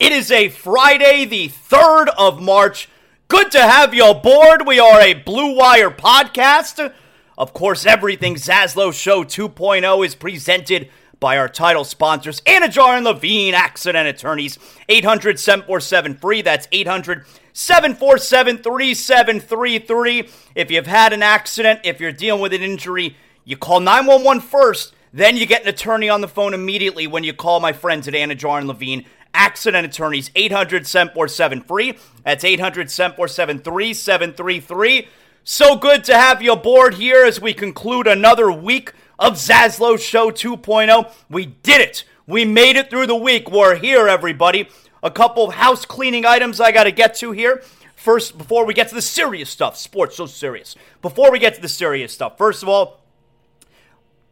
It is a Friday, the 3rd of March. Good to have you aboard. We are a Blue Wire podcast. Of course, everything Zaslow Show 2.0 is presented by our title sponsors, Anidjar and Levine Accident Attorneys, 800 747 free. That's 800 747 3733. If you've had an accident, if you're dealing with an injury, you call 911 first. Then you get an attorney on the phone immediately when you call my friends at Anidjar and Levine Accident Attorneys, 800 747 free. That's 800 747 3733. So good to have you aboard here as we conclude another week of Zaslow Show 2.0. We did it. We made it through the week. We're here, everybody. A couple of house cleaning items I got to get to here. First, before we get to the serious stuff, sports so serious. Before we get to the serious stuff, first of all,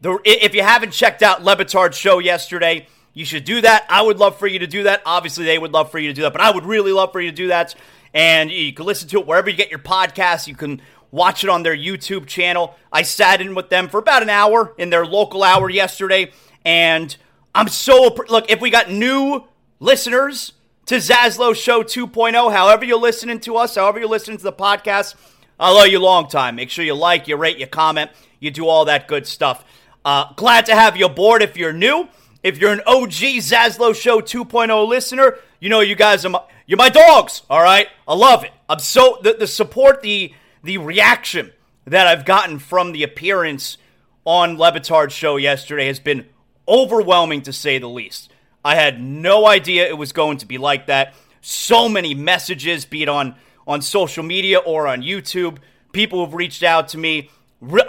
the, if you haven't checked out Le Batard's show yesterday, you should do that. I would love for you to do that. Obviously, they would love for you to do that, but I would really love for you to do that. And you can listen to it wherever you get your podcasts. You can watch it on their YouTube channel. I sat in with them for about an hour in their local hour yesterday, and I'm so look. If we got new listeners to Zaslow Show 2.0, however you're listening to us, however you're listening to the podcast, I love you long time. Make sure you like, you rate, you comment, you do all that good stuff. Uh, glad to have you aboard if you're new. If you're an OG Zaslow Show 2.0 listener, you know you guys are my, you're my dogs. All right, I love it. I'm so the, the support, the the reaction that I've gotten from the appearance on Le Batard's show yesterday has been overwhelming to say the least. I had no idea it was going to be like that. So many messages, be it on, on social media or on YouTube. People have reached out to me.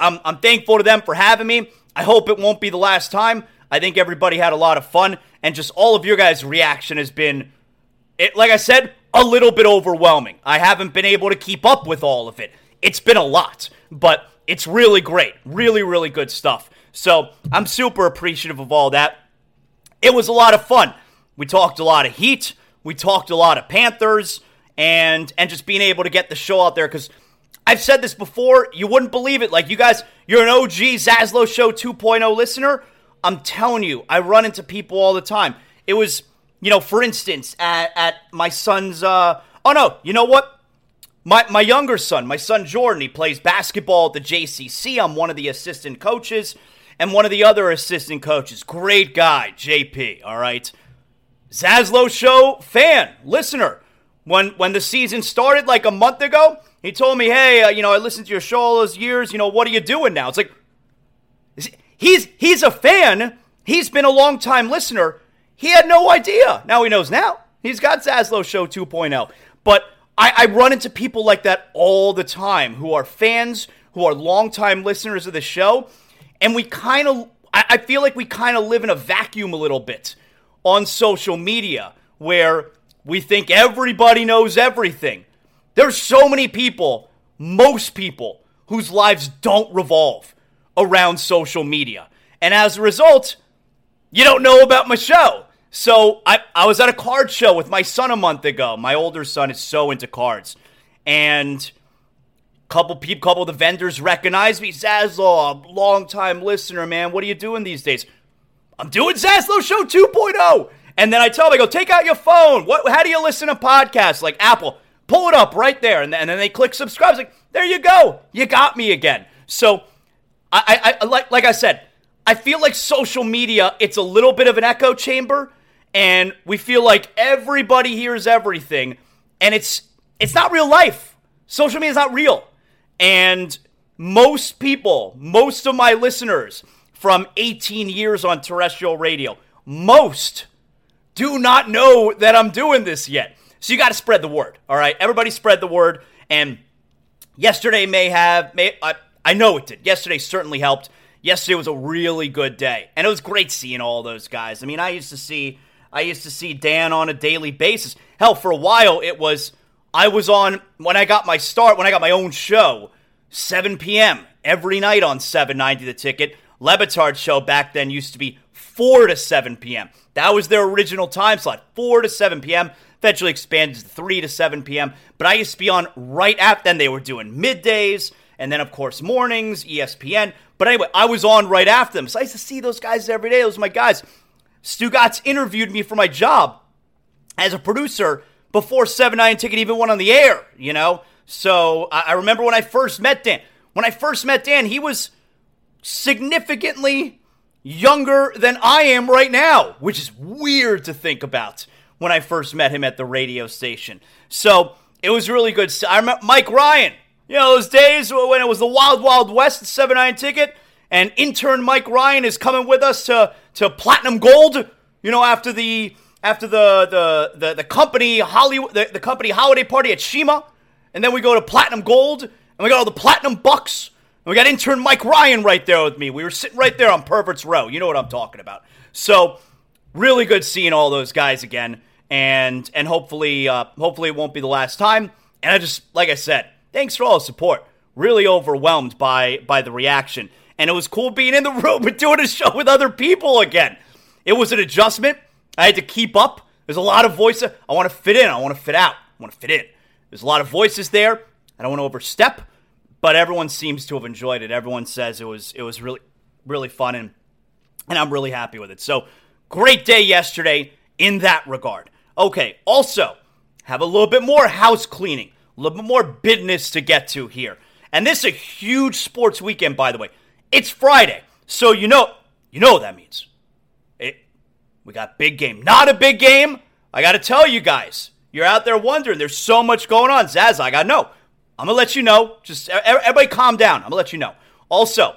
I'm, I'm thankful to them for having me. I hope it won't be the last time. I think everybody had a lot of fun, and just all of your guys' reaction has been, it, like I said, a little bit overwhelming. I haven't been able to keep up with all of it. It's been a lot, but it's really great. Really, really good stuff. So I'm super appreciative of all that. It was a lot of fun. We talked a lot of Heat. We talked a lot of Panthers, and and just being able to get the show out there because I've said this before. You wouldn't believe it. Like you guys, you're an OG Zaslow Show 2.0 listener. I'm telling you, I run into people all the time. It was, you know, for instance, at, at my son's. Uh, oh no, you know what? My, my younger son, my son Jordan, he plays basketball at the JCC. I'm one of the assistant coaches, and one of the other assistant coaches, great guy, JP, all right? Zaslow Show fan, listener, when when the season started like a month ago, he told me, "Hey, uh, you know, I listened to your show all those years. You know, what are you doing now?" It's like he's he's a fan. He's been a long time listener. He had no idea. Now he knows. Now he's got Zaslow Show 2.0. But I, I run into people like that all the time who are fans, who are longtime listeners of the show, and we kind of I, I feel like we kind of live in a vacuum a little bit on social media where we think everybody knows everything. There's so many people, most people, whose lives don't revolve around social media. And as a result, you don't know about my show. So I, I was at a card show with my son a month ago. My older son is so into cards. And couple people, couple of the vendors recognized me. Zaslow, a long-time listener, man. What are you doing these days? I'm doing Zaslow Show 2.0. And then I tell them, I go, take out your phone. What? How do you listen to podcasts? Like Apple, pull it up right there, and then they click subscribe. It's like, there you go, you got me again. So, I, I, like like I said, I feel like social media. It's a little bit of an echo chamber, and we feel like everybody hears everything, and it's it's not real life. Social media is not real, and most people, most of my listeners from 18 years on terrestrial radio, most do not know that I'm doing this yet. So you got to spread the word. All right, everybody spread the word. And yesterday may have, may I know it did. Yesterday certainly helped. Yesterday was a really good day, and it was great seeing all those guys. I mean, I used to see, I used to see Dan on a daily basis. Hell, for a while it was. I was on when I got my start, when I got my own show, 7 p.m. every night on 790 The Ticket. Le Batard show back then used to be 4 to 7 p.m. That was their original time slot, 4 to 7 p.m. Eventually expanded to 3 to 7 p.m. But I used to be on right after then. They were doing middays and then, of course, mornings, ESPN. But anyway, I was on right after them. So I used to see those guys every day. Those were my guys. Stugotz interviewed me for my job as a producer before 7 9 Ticket even went on the air, you know? So I remember when I first met Dan. When I first met Dan, he was significantly younger than I am right now, which is weird to think about when I first met him at the radio station. So it was really good. I remember Mike Ryan, you know, those days when it was the Wild Wild West 7 9 ticket, and intern Mike Ryan is coming with us to, to Platinum Gold, you know, after the after the the the, the company Hollywood the, the company holiday party at Shima, and then we go to Platinum Gold, and we got all the Platinum Bucks and we got intern Mike Ryan right there with me. We were sitting right there on Perverts Row. You know what I'm talking about. So, really good seeing all those guys again, and and hopefully, uh, hopefully it won't be the last time. And I just, like I said, thanks for all the support. Really overwhelmed by by the reaction, and it was cool being in the room and doing a show with other people again. It was an adjustment. I had to keep up. There's a lot of voices. I want to fit in. I want to fit out. I want to fit in. There's a lot of voices there. I don't want to overstep but everyone seems to have enjoyed it. Everyone says it was it was really really fun and and I'm really happy with it. So great day yesterday in that regard. Okay, also have a little bit more house cleaning, little more business to get to here. And this is a huge sports weekend, by the way. It's Friday, so you know you know what that means. It we got big game, not a big game. I got to tell you guys, you're out there wondering. There's so much going on. Zaz, I got to know. I'm to let you know. Just everybody calm down. I'm to let you know. Also,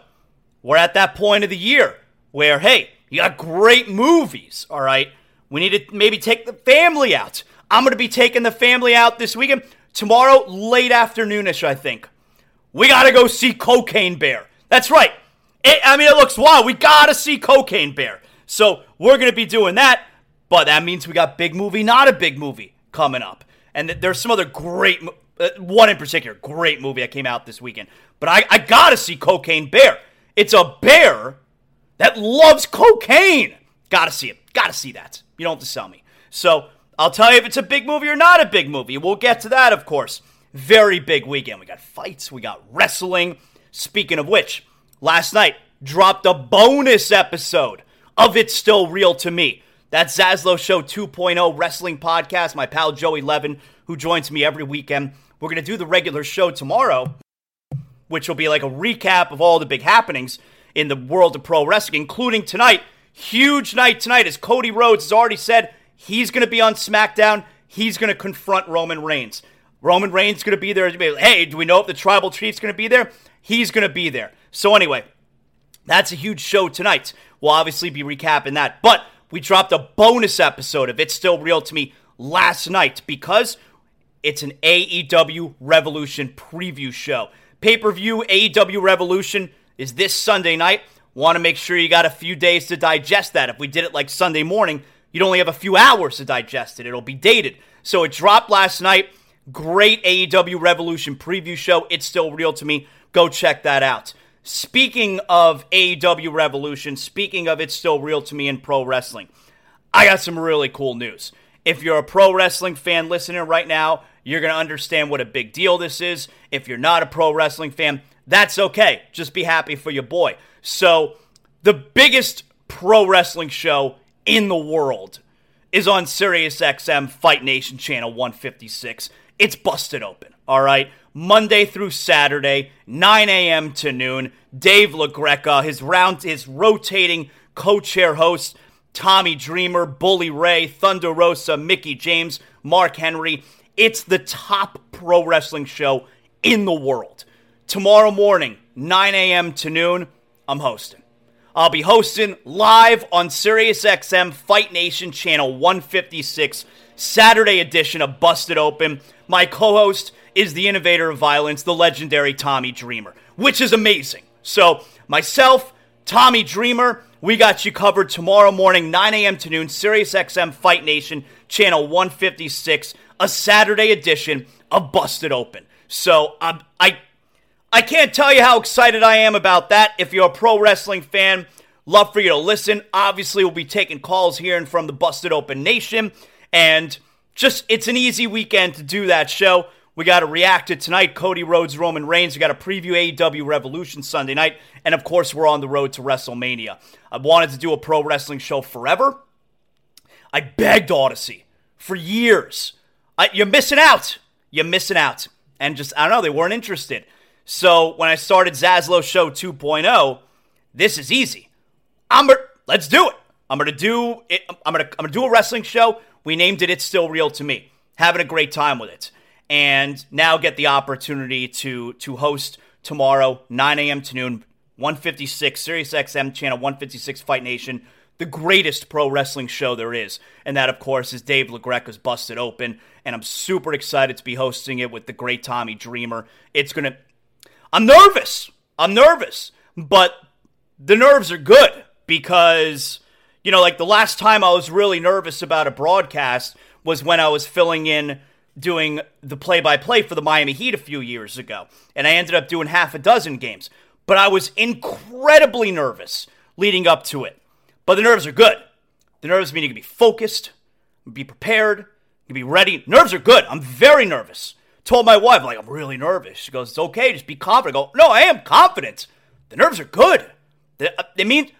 we're at that point of the year where, hey, you got great movies, all right? We need to maybe take the family out. I'm to be taking the family out this weekend. Tomorrow, late afternoonish, I think. We got to go see Cocaine Bear. That's right. It, I mean, it looks wild. We got to see Cocaine Bear. So we're to be doing that. But that means we got big movie, not a big movie coming up. And there's some other great uh, one in particular, great movie that came out this weekend. But I, I gotta see Cocaine Bear. It's a bear that loves cocaine. Gotta see it. Gotta see that. You don't have to sell me. So I'll tell you if it's a big movie or not a big movie. We'll get to that, of course. Very big weekend. We got fights, we got wrestling. Speaking of which, last night dropped a bonus episode of It's Still Real to Me. That Zaslow Show 2.0 wrestling podcast. My pal Joey Levin, who joins me every weekend, we're going to do the regular show tomorrow, which will be like a recap of all the big happenings in the world of pro wrestling, including tonight. Huge night tonight, as Cody Rhodes has already said he's going to be on SmackDown. he's going to confront Roman Reigns. Roman Reigns going to be there. Hey, do we know if the tribal chief's going to be there? He's going to be there. So anyway, that's a huge show tonight. We'll obviously be recapping that. But we dropped a bonus episode of It's Still Real to Me last night because it's an AEW Revolution preview show. Pay per view AEW Revolution is this Sunday night. Want to make sure you got a few days to digest that. If we did it like Sunday morning, you'd only have a few hours to digest it. It'll be dated. So it dropped last night. Great AEW Revolution preview show. It's still real to me. Go check that out. Speaking of AEW Revolution, speaking of It's Still Real to Me in pro wrestling, I got some really cool news. If you're a pro wrestling fan listening right now, you're going to understand what a big deal this is. If you're not a pro wrestling fan, that's okay. Just be happy for your boy. So, the biggest pro wrestling show in the world is on SiriusXM Fight Nation Channel 156. It's busted open, all right? Monday through Saturday, 9 a.m. to noon. Dave LaGreca, his round, his rotating co-chair hosts, Tommy Dreamer, Bully Ray, Thunder Rosa, Mickie James, Mark Henry. It's the top pro wrestling show in the world. Tomorrow morning, 9 a.m. to noon, I'm hosting. I'll be hosting live on SiriusXM Fight Nation Channel 156, Saturday edition of Busted Open. My co host is the innovator of violence, the legendary Tommy Dreamer, which is amazing. So, myself, Tommy Dreamer, we got you covered tomorrow morning, 9 a.m. to noon, SiriusXM Fight Nation, channel 156, a Saturday edition of Busted Open. So, um, I, I can't tell you how excited I am about that. If you're a pro wrestling fan, love for you to listen. Obviously, we'll be taking calls here and from the Busted Open Nation. And just, it's an easy weekend to do that show. We got to react to tonight, Cody Rhodes, Roman Reigns. We got to preview AEW Revolution Sunday night. And of course, we're on the road to WrestleMania. I wanted to do a pro wrestling show forever. I begged Audacy for years. I, you're missing out. You're missing out. And just, I don't know, they weren't interested. So when I started Zaslow Show 2.0, this is easy. I'm gonna, let's do it. I'm gonna do it. I'm gonna I'm gonna do a wrestling show. We named it It's Still Real to Me. Having a great time with it and now get the opportunity to to host tomorrow 9 a.m. to noon 156 Sirius XM channel 156 Fight Nation the greatest pro wrestling show there is and that of course is Dave LaGreca's Busted Open and I'm super excited to be hosting it with the great Tommy Dreamer it's gonna I'm nervous I'm nervous but the nerves are good because you know like the last time I was really nervous about a broadcast was when I was filling in doing the play by play for the Miami Heat a few years ago, and I ended up doing half a dozen games. But I was incredibly nervous leading up to it. But the nerves are good. The nerves mean you can be focused, be prepared, you can be ready. Nerves are good. I'm very nervous. Told my wife, like, I'm really nervous. She goes, It's okay, just be confident. I go, No, I am confident. The nerves are good. They, uh, they mean,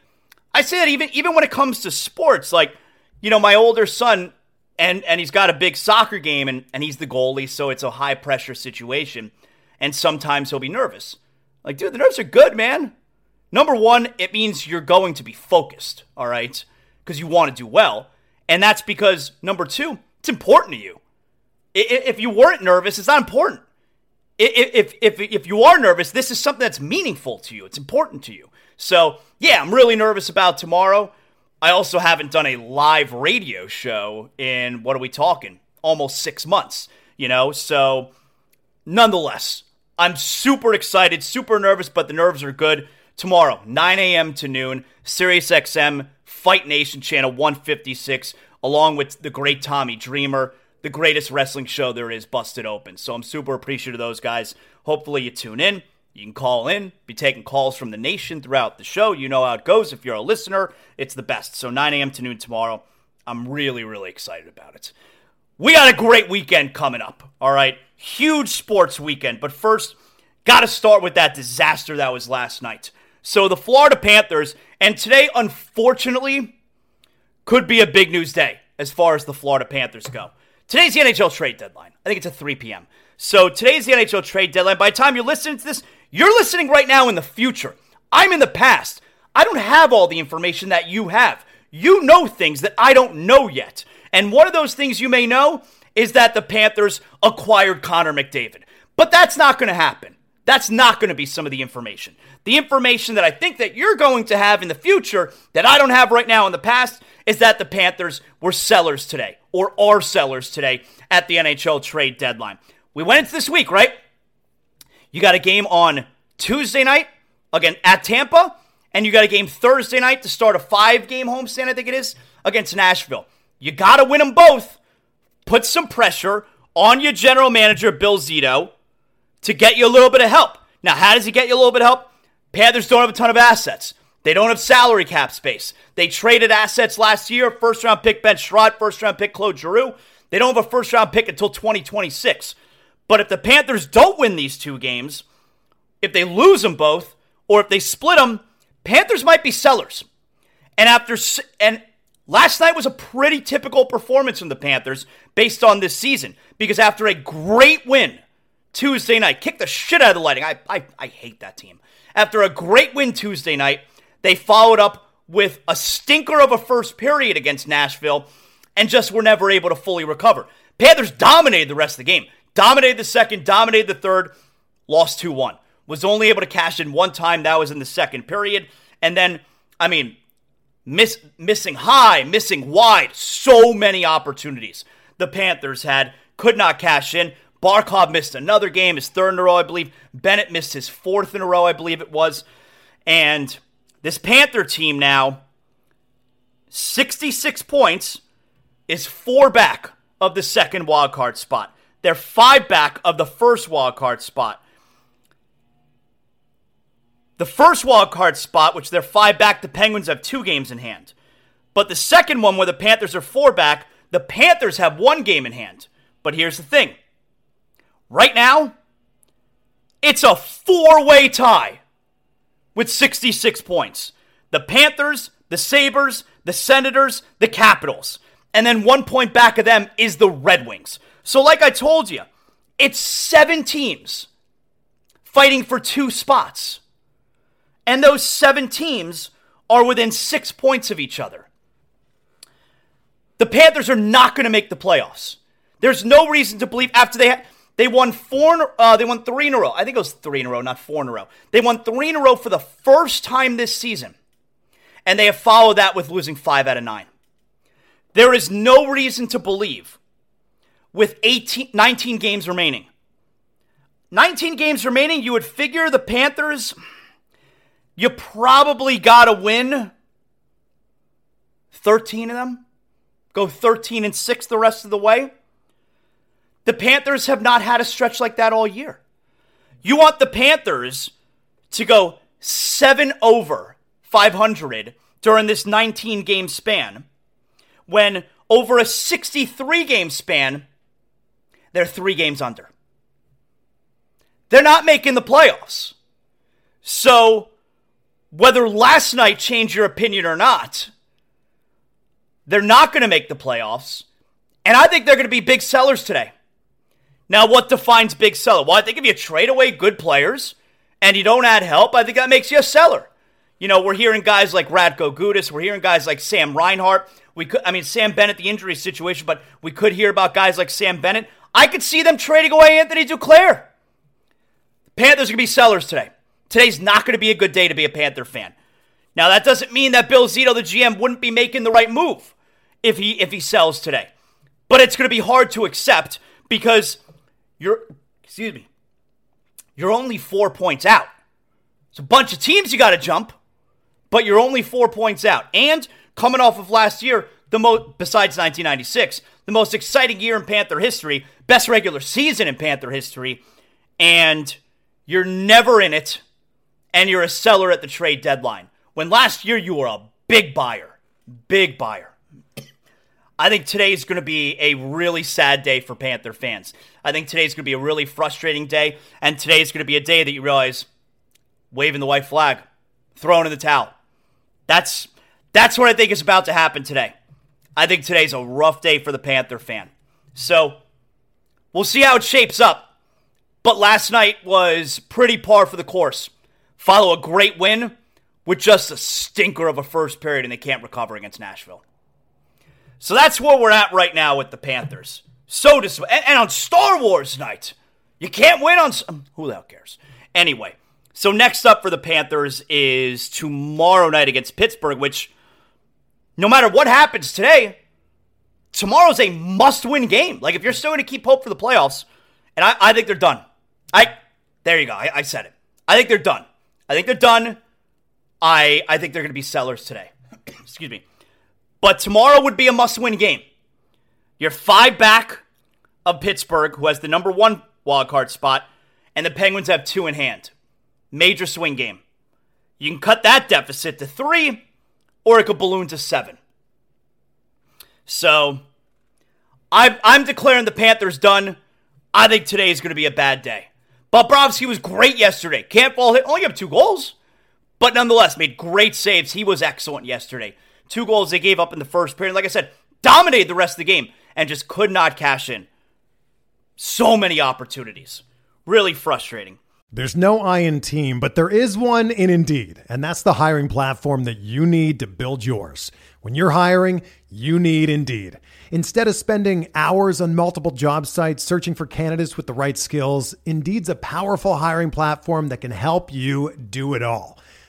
I say that even even when it comes to sports, like, you know, my older son and and he's got a big soccer game and, and he's the goalie, so it's a high pressure situation. And sometimes he'll be nervous. Like, dude, the nerves are good, man. Number one, it means you're going to be focused, all right? Because you want to do well. And that's because, number two, it's important to you. If you weren't nervous, it's not important. If, if, if you are nervous, this is something that's meaningful to you. It's important to you. So, yeah, I'm really nervous about tomorrow. I also haven't done a live radio show in what are we talking? Almost six months, you know? So, nonetheless, I'm super excited, super nervous, but the nerves are good. Tomorrow, 9 a.m. to noon, Sirius XM, Fight Nation Channel 156, along with the great Tommy Dreamer, the greatest wrestling show there is, Busted Open. So I'm super appreciative of those guys. Hopefully, you tune in. You can call in, be taking calls from the nation throughout the show. You know how it goes. If you're a listener, it's the best. So 9 a.m. to noon tomorrow. I'm really, really excited about it. We got a great weekend coming up. All right. Huge sports weekend. But first, got to start with that disaster that was last night. So the Florida Panthers, and today, unfortunately, could be a big news day as far as the Florida Panthers go. Today's the NHL trade deadline. I think it's at 3 p.m. So today's the NHL trade deadline. By the time you're listening to this, you're listening right now in the future. I'm in the past. I don't have all the information that you have. You know things that I don't know yet. And one of those things you may know is that the Panthers acquired Connor McDavid. But that's not going to happen. That's not going to be some of the information. The information that I think that you're going to have in the future that I don't have right now in the past is that the Panthers were sellers today or are sellers today at the NHL trade deadline. We went into this week, right? You got a game on Tuesday night again at Tampa, and you got a game Thursday night to start a five game homestand, I think it is, against Nashville. You got to win them both. Put some pressure on your general manager, Bill Zito, to get you a little bit of help. Now, how does he get you a little bit of help? Panthers don't have a ton of assets. They don't have salary cap space. They traded assets last year. First round pick Ben Chiarot, first round pick Claude Giroux. They don't have a first round pick until 2026. But if the Panthers don't win these two games, if they lose them both, or if they split them, Panthers might be sellers. And after and last night was a pretty typical performance from the Panthers based on this season because after a great win Tuesday night, kicked the shit out of the Lightning. I, I, I hate that team. After a great win Tuesday night, they followed up with a stinker of a first period against Nashville and just were never able to fully recover. Panthers dominated the rest of the game. Dominated the second, dominated the third, lost 2 1. Was only able to cash in one time. That was in the second period. And then, I mean, miss, missing high, missing wide. So many opportunities the Panthers had. Could not cash in. Barkov missed another game, his third in a row, I believe. Bennett missed his fourth in a row, I believe it was. And this Panther team now, 66 points, is four back of the second wildcard spot. They're five back of the first wildcard spot. The first wildcard spot, which they're five back, the Penguins have two games in hand. But the second one, where the Panthers are four back, the Panthers have one game in hand. But here's the thing right now, it's a four way tie with 66 points. The Panthers, the Sabres, the Senators, the Capitals. And then one point back of them is the Red Wings. So, like I told you, it's seven teams fighting for two spots. And those seven teams are within six points of each other. The Panthers are not going to make the playoffs. There's no reason to believe after they they won four. Uh, they won three in a row. I think it was three in a row, not four in a row. They won three in a row for the first time this season, and they have followed that with losing five out of nine. There is no reason to believe, with 18, 19 games remaining, 19 games remaining, you would figure the Panthers. You probably got to win 13 of them. Go 13 and 6 the rest of the way. The Panthers have not had a stretch like that all year. You want the Panthers to go 7 over 500 during this 19 game span when over a 63 game span, they're three games under. They're not making the playoffs. So, whether last night changed your opinion or not, they're not going to make the playoffs. And I think they're going to be big sellers today. Now, what defines big seller? Well, I think if you trade away good players and you don't add help, I think that makes you a seller. You know, we're hearing guys like Radko Gudas, we're hearing guys like Sam Reinhart. We could, I mean, Sam Bennett, the injury situation, but we could hear about guys like Sam Bennett. I could see them trading away Anthony Duclair. Panthers are going to be sellers today. Today's not going to be a good day to be a Panther fan. Now, that doesn't mean that Bill Zito, the GM, wouldn't be making the right move if he if he sells today. But it's going to be hard to accept because you're excuse me. You're only 4 points out. It's a bunch of teams you got to jump, but you're only 4 points out. And coming off of last year, the most besides 1996, the most exciting year in Panther history, best regular season in Panther history, and you're never in it and you're a seller at the trade deadline. When last year you were a big buyer, big buyer. I think today is going to be a really sad day for Panther fans. I think today is going to be a really frustrating day, and today is going to be a day that you realize waving the white flag, throwing in the towel. That's that's what I think is about to happen today. I think today's a rough day for the Panther fan. So we'll see how it shapes up. But last night was pretty par for the course. Follow a great win with just a stinker of a first period, and they can't recover against Nashville. So that's where we're at right now with the Panthers. So dis- and, and on Star Wars night, you can't win on. Um, who the hell cares? Anyway, so next up for the Panthers is tomorrow night against Pittsburgh, which no matter what happens today, tomorrow's a must-win game. Like if you're still going to keep hope for the playoffs, and I, I think they're done. I there you go. I, I said it. I think they're done. I think they're done. I I think they're going to be sellers today. Excuse me. But tomorrow would be a must-win game. You're five back of Pittsburgh, who has the number one wildcard spot, and the Penguins have two in hand. Major swing game. You can cut that deficit to three, or it could balloon to seven. So I'm, I'm declaring the Panthers done. I think today is going to be a bad day. Bobrovsky was great yesterday. Can't fall hit. Only have two goals, but nonetheless made great saves. He was excellent yesterday. Two goals they gave up in the first period. Like I said, dominated the rest of the game and just could not cash in. So many opportunities. Really frustrating. There's no I in team, but there is one in Indeed, and that's the hiring platform that you need to build yours. When you're hiring, you need Indeed. Instead of spending hours on multiple job sites searching for candidates with the right skills, Indeed's a powerful hiring platform that can help you do it all.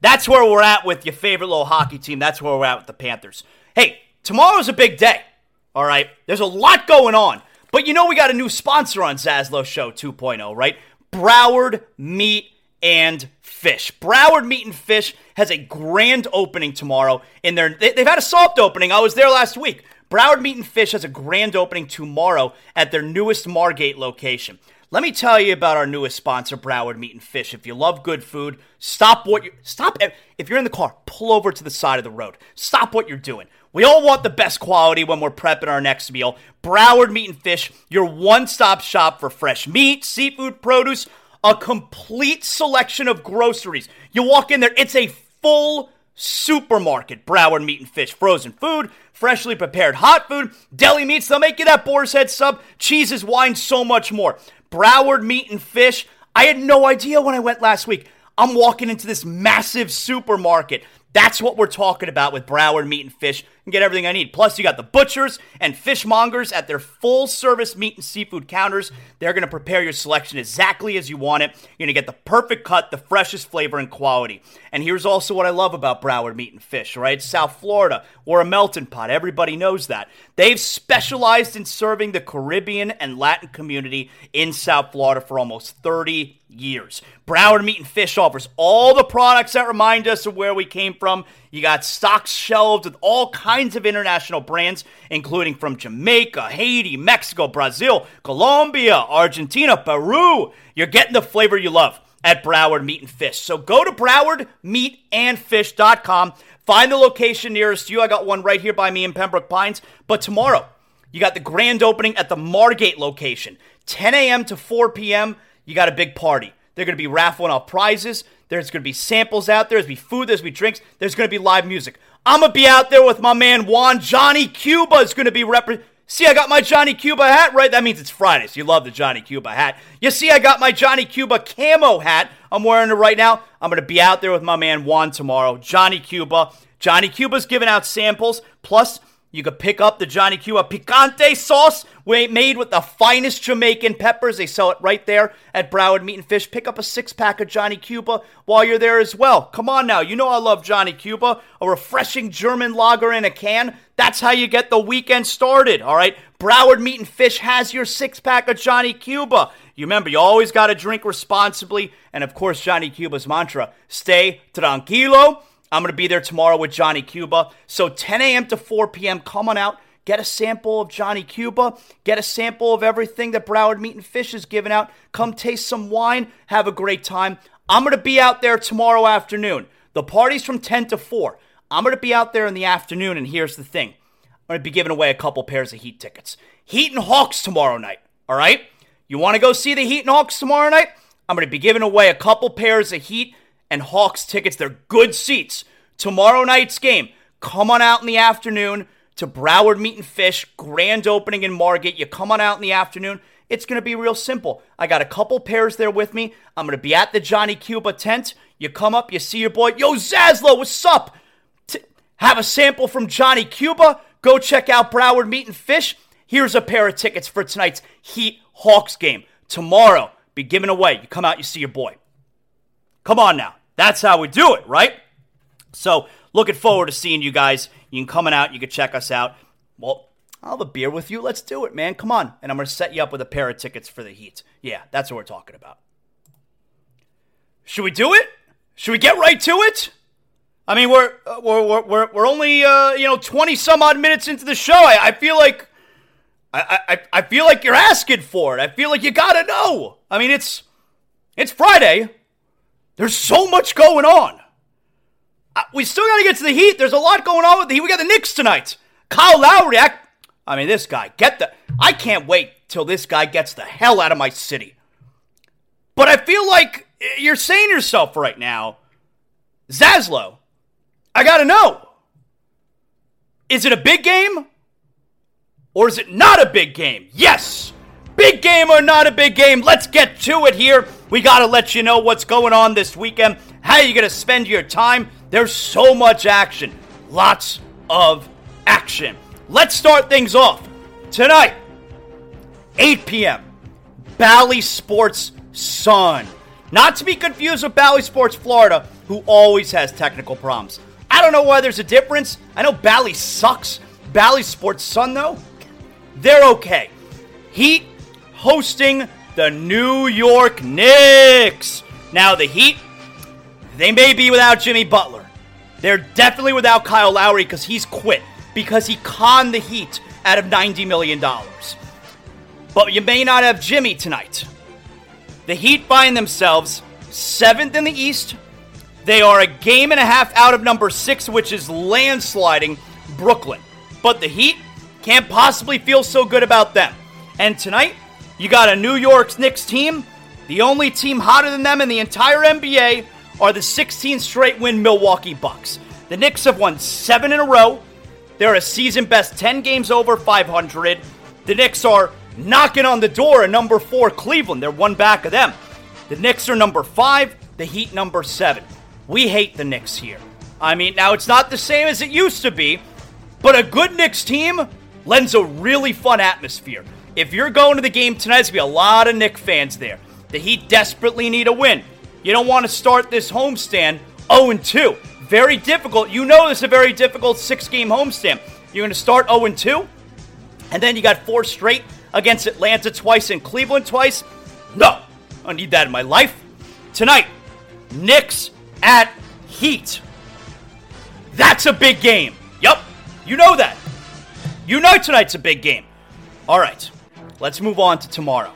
that's where we're at with your favorite little hockey team. That's where we're at with the Panthers. Hey, tomorrow's a big day. All right. There's a lot going on. But you know we got a new sponsor on Zaslow Show 2.0, right? Broward Meat and Fish. Broward Meat and Fish has a grand opening tomorrow in their they, have had a soft opening. I was there last week. Broward Meat and Fish has a grand opening tomorrow at their newest Margate location. Let me tell you about our newest sponsor, Broward Meat and Fish. If you love good food, stop what you stop. If you're in the car, pull over to the side of the road. Stop what you're doing. We all want the best quality when we're prepping our next meal. Broward Meat and Fish, your one-stop shop for fresh meat, seafood, produce, a complete selection of groceries. You walk in there, it's a full supermarket. Broward Meat and Fish, frozen food, freshly prepared hot food, deli meats. They'll make you that boar's head sub, cheeses, wine, so much more. Broward Meat and Fish. I had no idea when I went last week. I'm walking into this massive supermarket. That's what we're talking about with Broward Meat and Fish and get everything I need. Plus, you got the butchers and fishmongers at their full service meat and seafood counters. They're going to prepare your selection exactly as you want it. You're going to get the perfect cut, the freshest flavor and quality. And here's also what I love about Broward Meat and Fish, right? South Florida, or a melting pot. Everybody knows that. They've specialized in serving the Caribbean and Latin community in South Florida for almost 30 years. Broward Meat and Fish offers all the products that remind us of where we came from. You got stocks shelved with all kinds of international brands, including from Jamaica, Haiti, Mexico, Brazil, Colombia, Argentina, Peru. You're getting the flavor you love at Broward Meat and Fish. So go to browardmeatandfish.com. Find the location nearest you. I got one right here by me in Pembroke Pines. But tomorrow, you got the grand opening at the Margate location. 10 a.m. to 4 p.m., you got a big party. They're going to be raffling off prizes. There's going to be samples out there. There's going to be food. There's going to be drinks. There's going to be live music. I'm going to be out there with my man Juan. Johnny Cuba is going to be representing. See, I got my Johnny Cuba hat, right? That means it's Friday, so You love the Johnny Cuba hat. You see, I got my Johnny Cuba camo hat. I'm wearing it right now. I'm going to be out there with my man Juan tomorrow. Johnny Cuba. Johnny Cuba's giving out samples. Plus, you could pick up the Johnny Cuba picante sauce made with the finest Jamaican peppers. They sell it right there at Broward Meat and Fish. Pick up a six pack of Johnny Cuba while you're there as well. Come on now. You know I love Johnny Cuba, a refreshing German lager in a can. That's how you get the weekend started, all right? Broward Meat and Fish has your six pack of Johnny Cuba. You remember, you always got to drink responsibly. And of course, Johnny Cuba's mantra stay tranquilo I'm going to be there tomorrow with Johnny Cuba. So 10 a.m. to 4 p.m., come on out. Get a sample of Johnny Cuba. Get a sample of everything that Broward Meat and Fish is giving out. Come taste some wine. Have a great time. I'm going to be out there tomorrow afternoon. The party's from 10 to 4. I'm going to be out there in the afternoon, and here's the thing I'm going to be giving away a couple pairs of Heat tickets. Heat and Hawks tomorrow night, all right? You want to go see the Heat and Hawks tomorrow night? I'm going to be giving away a couple pairs of Heat and Hawks tickets. They're good seats. Tomorrow night's game. Come on out in the afternoon to Broward Meat and Fish, grand opening in Margate. You come on out in the afternoon. It's going to be real simple. I got a couple pairs there with me. I'm going to be at the Johnny Cuba tent. You come up, you see your boy, yo, Zaslow, what's up? T- have a sample from Johnny Cuba. Go check out Broward Meat and Fish. Here's a pair of tickets for tonight's Heat Hawks game. Tomorrow, be given away. You come out, you see your boy. Come on now. That's how we do it, right? So, looking forward to seeing you guys. You can come out, you can check us out. Well, I'll have a beer with you. Let's do it, man. Come on. And I'm going to set you up with a pair of tickets for the Heat. Yeah, that's what we're talking about. Should we do it? Should we get right to it? I mean, we're uh, we're we're we're only uh, you know twenty some odd minutes into the show. I, I feel like I, I I feel like you're asking for it. I feel like you gotta know. I mean, it's it's Friday. There's so much going on. Uh, we still got to get to the Heat. There's a lot going on with the Heat. We got the Knicks tonight. Kyle Lowry. I, I mean, this guy. Get the. I can't wait till this guy gets the hell out of my city. But I feel like uh, you're saying yourself right now, Zaslow. I got to know. Is it a big game? Or is it not a big game? Yes! Big game or not a big game? Let's get to it here. We got to let you know what's going on this weekend. How you going to spend your time? There's so much action. Lots of action. Let's start things off. Tonight, 8 p.m., Bally Sports Sun. Not to be confused with Bally Sports Florida, who always has technical problems. I don't know why there's a difference. I know Bally sucks. Bally Sports Sun, though, they're okay. Heat hosting the New York Knicks. Now, the Heat, they may be without Jimmy Butler. They're definitely without Kyle Lowry because he's quit, because he conned the Heat out of $90 million. But you may not have Jimmy tonight. The Heat find themselves seventh in the East. They are a game and a half out of number six, which is landsliding Brooklyn. But the Heat can't possibly feel so good about them. And tonight, you got a New York Knicks team. The only team hotter than them in the entire NBA are the 16 straight win Milwaukee Bucks. The Knicks have won seven in a row. They're a season best 10 games over 500. The Knicks are knocking on the door of number four Cleveland. They're one back of them. The Knicks are number five, the Heat number seven. We hate the Knicks here. I mean, now it's not the same as it used to be, but a good Knicks team lends a really fun atmosphere. If you're going to the game tonight, there's going to be a lot of Knick fans there. The Heat desperately need a win. You don't want to start this homestand 0 2. Very difficult. You know this is a very difficult six game homestand. You're going to start 0 2, and then you got four straight against Atlanta twice and Cleveland twice. No, I need that in my life. Tonight, Knicks at Heat. That's a big game. Yup, you know that. You know tonight's a big game. All right, let's move on to tomorrow.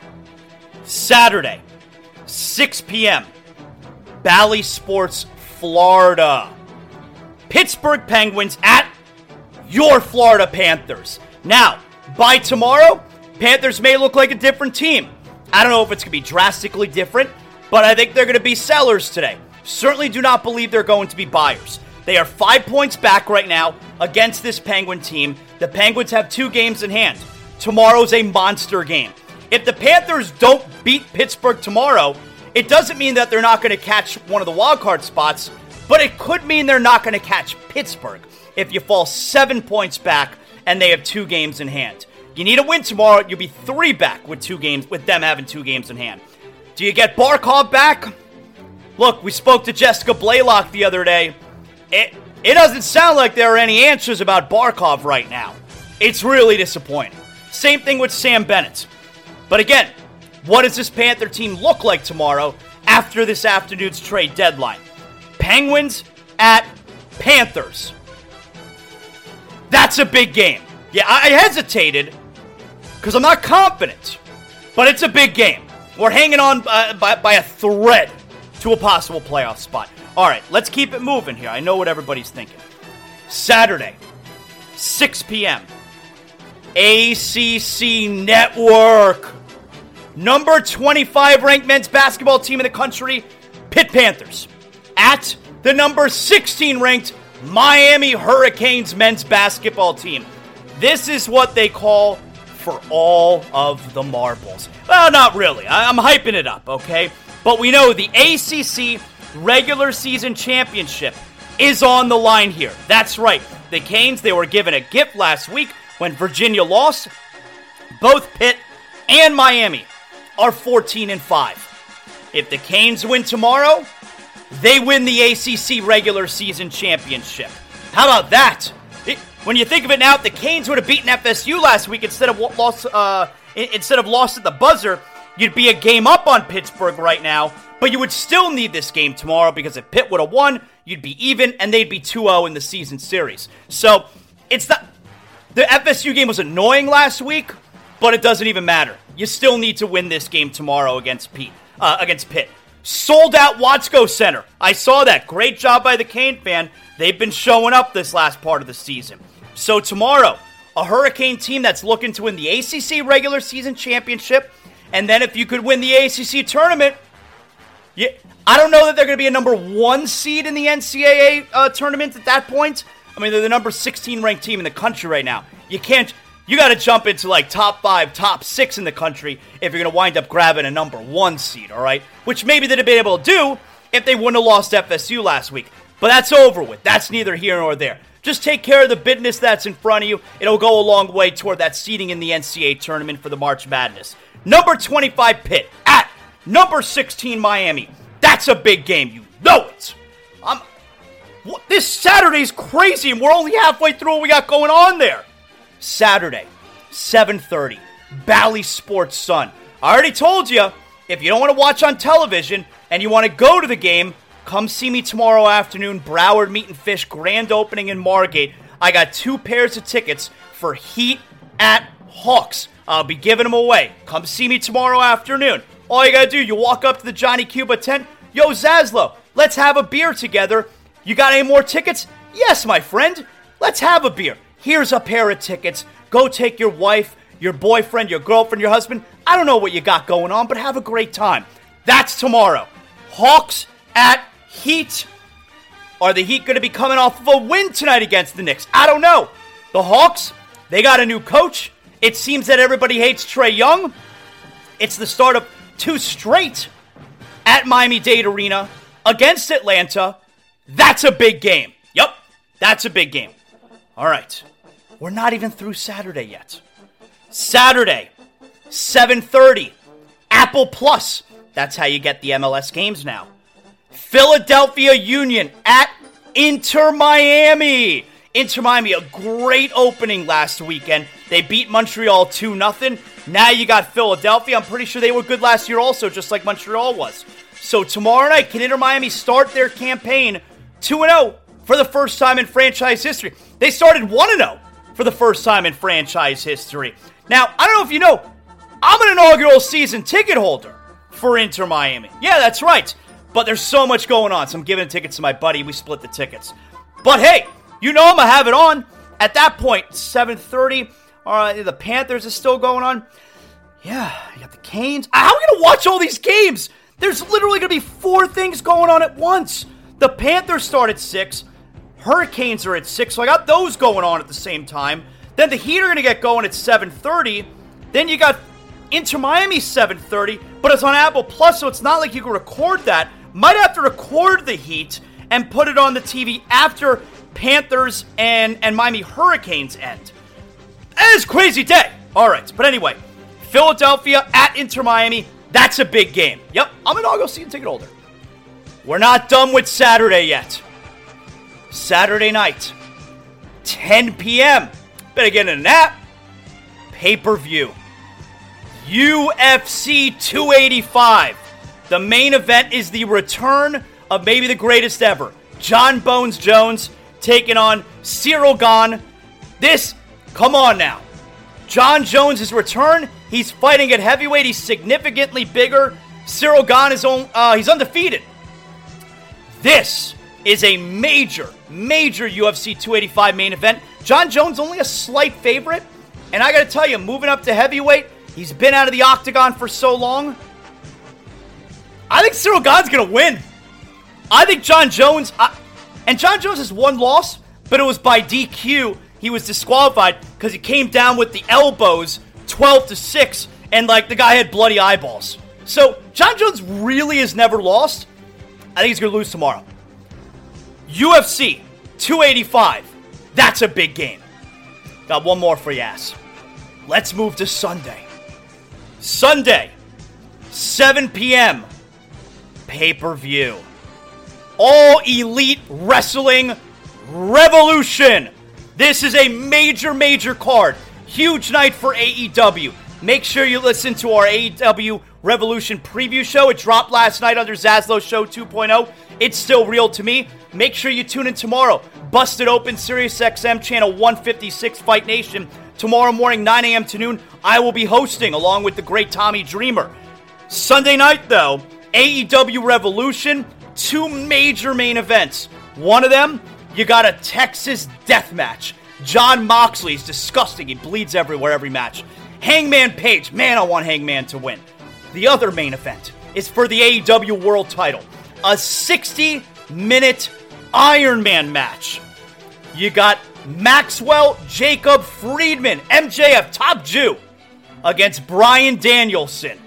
Saturday, 6 p.m., Bally Sports, Florida. Pittsburgh Penguins at your Florida Panthers. Now, by tomorrow, Panthers may look like a different team. I don't know if it's going to be drastically different, but I think they're going to be sellers today. Certainly do not believe they're going to be buyers. They are five points back right now against this Penguin team. The Penguins have two games in hand. Tomorrow's a monster game. If the Panthers don't beat Pittsburgh tomorrow, it doesn't mean that they're not going to catch one of the wildcard spots, but it could mean they're not going to catch Pittsburgh if you fall seven points back and they have two games in hand. You need a win tomorrow, you'll be three back with two games, with them having two games in hand. Do you get Barkov back? Look, we spoke to Jessica Blaylock the other day. It it doesn't sound like there are any answers about Barkov right now. It's really disappointing. Same thing with Sam Bennett. But again, what does this Panther team look like tomorrow after this afternoon's trade deadline? Penguins at Panthers. That's a big game. Yeah, I hesitated because I'm not confident, but it's a big game. We're hanging on uh, by, by a thread to a possible playoff spot. All right, let's keep it moving here. I know what everybody's thinking. Saturday, 6 p.m. ACC Network. Number 25 ranked men's basketball team in the country, Pitt Panthers. At the number 16 ranked Miami Hurricanes men's basketball team. This is what they call for all of the marbles. Well, not really. I'm hyping it up, okay? But we know the ACC regular season championship is on the line here. That's right. The Canes, they were given a gift last week when Virginia lost. Both Pitt and Miami are 14 and 5. If the Canes win tomorrow, they win the ACC regular season championship. How about that? It, when you think of it now, if the Canes would have beaten FSU last week instead of lost, uh, instead of lost at the buzzer, you'd be a game up on Pittsburgh right now. But you would still need this game tomorrow because if Pitt would have won, you'd be even, and they'd be 2-0 in the season series. So it's not the FSU game was annoying last week, but it doesn't even matter. You still need to win this game tomorrow against Pete, uh, against Pitt. Sold out Watsco Center. I saw that. Great job by the Cane fan. They've been showing up this last part of the season. So tomorrow, a Hurricane team that's looking to win the ACC regular season championship, and then if you could win the ACC tournament, yeah, I don't know that they're going to be a number one seed in the NCAA uh, tournament at that point. I mean, they're the number 16 ranked team in the country right now. You can't you got to jump into like top five, top six in the country if you're going to wind up grabbing a number one seed, all right? Which maybe they'd have been able to do if they wouldn't have lost FSU last week. But that's over with. That's neither here nor there. Just take care of the business that's in front of you. It'll go a long way toward that seeding in the NCAA tournament for the March Madness. Number 25 Pitt at number 16 Miami. That's a big game. You know it. What, this Saturday's crazy, and we're only halfway through what we got going on there. Saturday, 7:30, Bally Sports Sun. I already told you, if you don't want to watch on television and you want to go to the game, come see me tomorrow afternoon, Broward Meat and Fish grand opening in Margate. I got two pairs of tickets for Heat at Hawks. I'll be giving them away. Come see me tomorrow afternoon. All you gotta do, you walk up to the Johnny Cuba tent. Yo, Zaslow, let's have a beer together. You got any more tickets? Yes, my friend. Let's have a beer. Here's a pair of tickets. Go take your wife, your boyfriend, your girlfriend, your husband. I don't know what you got going on, but have a great time. That's tomorrow. Hawks at Heat. Are the Heat going to be coming off of a win tonight against the Knicks? I don't know. The Hawks, they got a new coach. It seems that everybody hates Trae Young. It's the start of two straight at Miami Dade Arena against Atlanta. That's a big game. Yep, that's a big game. All right. We're not even through Saturday yet. Saturday, 7:30, Apple Plus. That's how you get the MLS games now. Philadelphia Union at Inter Miami. Inter Miami, a great opening last weekend. They beat Montreal 2 0. Now you got Philadelphia. I'm pretty sure they were good last year also, just like Montreal was. So tomorrow night, can Inter Miami start their campaign 2 0 for the first time in franchise history? They started 1 0 for the first time in franchise history. Now, I don't know if you know, I'm an inaugural season ticket holder for Inter Miami. Yeah, that's right. But there's so much going on, so I'm giving tickets to my buddy. We split the tickets. But hey, you know I'm gonna have it on. At that point, 7:30. All right, the Panthers is still going on. Yeah, you got the Canes. How are we gonna watch all these games? There's literally gonna be four things going on at once. The Panthers start at six. Hurricanes are at 6, so I got those going on at the same time. Then the Heat are going to get going at 7.30. Then you got Inter Miami 7.30, but it's on Apple Plus, so it's not like you can record that. Might have to record the Heat and put it on the TV after Panthers and, and Miami Hurricanes end. That is crazy day. All right, but anyway, Philadelphia at Inter Miami. That's a big game. Yep, I'm an and take it holder. We're not done with Saturday yet. Saturday night, 10 p.m. Better get in a nap. Pay per view. UFC 285. The main event is the return of maybe the greatest ever. Jon Bones Jones taking on Cyril Gane. This, come on now. Jon Jones return. He's fighting at heavyweight. He's significantly bigger. Cyril Gane is on, uh, he's undefeated. This is a major, major UFC 285 main event. Jon Jones only a slight favorite, and I got to tell you, moving up to heavyweight, he's been out of the octagon for so long. I think Cyril Gane's gonna win. I think Jon Jones, I, and Jon Jones has one loss, but it was by DQ. He was disqualified because he came down with the elbows, 12 to six, and like the guy had bloody eyeballs. So John Jones really has never lost. I think he's gonna lose tomorrow. UFC 285. That's a big game. Got one more for you ass. Let's move to Sunday. Sunday, 7 p.m. Pay per view. All Elite Wrestling Revolution. This is a major, major card. Huge night for AEW. Make sure you listen to our AEW Revolution preview show. It dropped last night under Zaslow Show 2.0. It's still real to me. Make sure you tune in tomorrow. Busted Open Sirius XM channel 156 Fight Nation. Tomorrow morning, 9 a.m. to noon, I will be hosting along with the great Tommy Dreamer. Sunday night, though, AEW Revolution, two major main events. One of them, you got a Texas death match. Jon Moxley is disgusting. He bleeds everywhere every match. Hangman Page, man, I want Hangman to win. The other main event is for the AEW World title. A 60 minute Iron Man match. You got Maxwell Jacob Friedman, MJF, top Jew, against Bryan Danielson.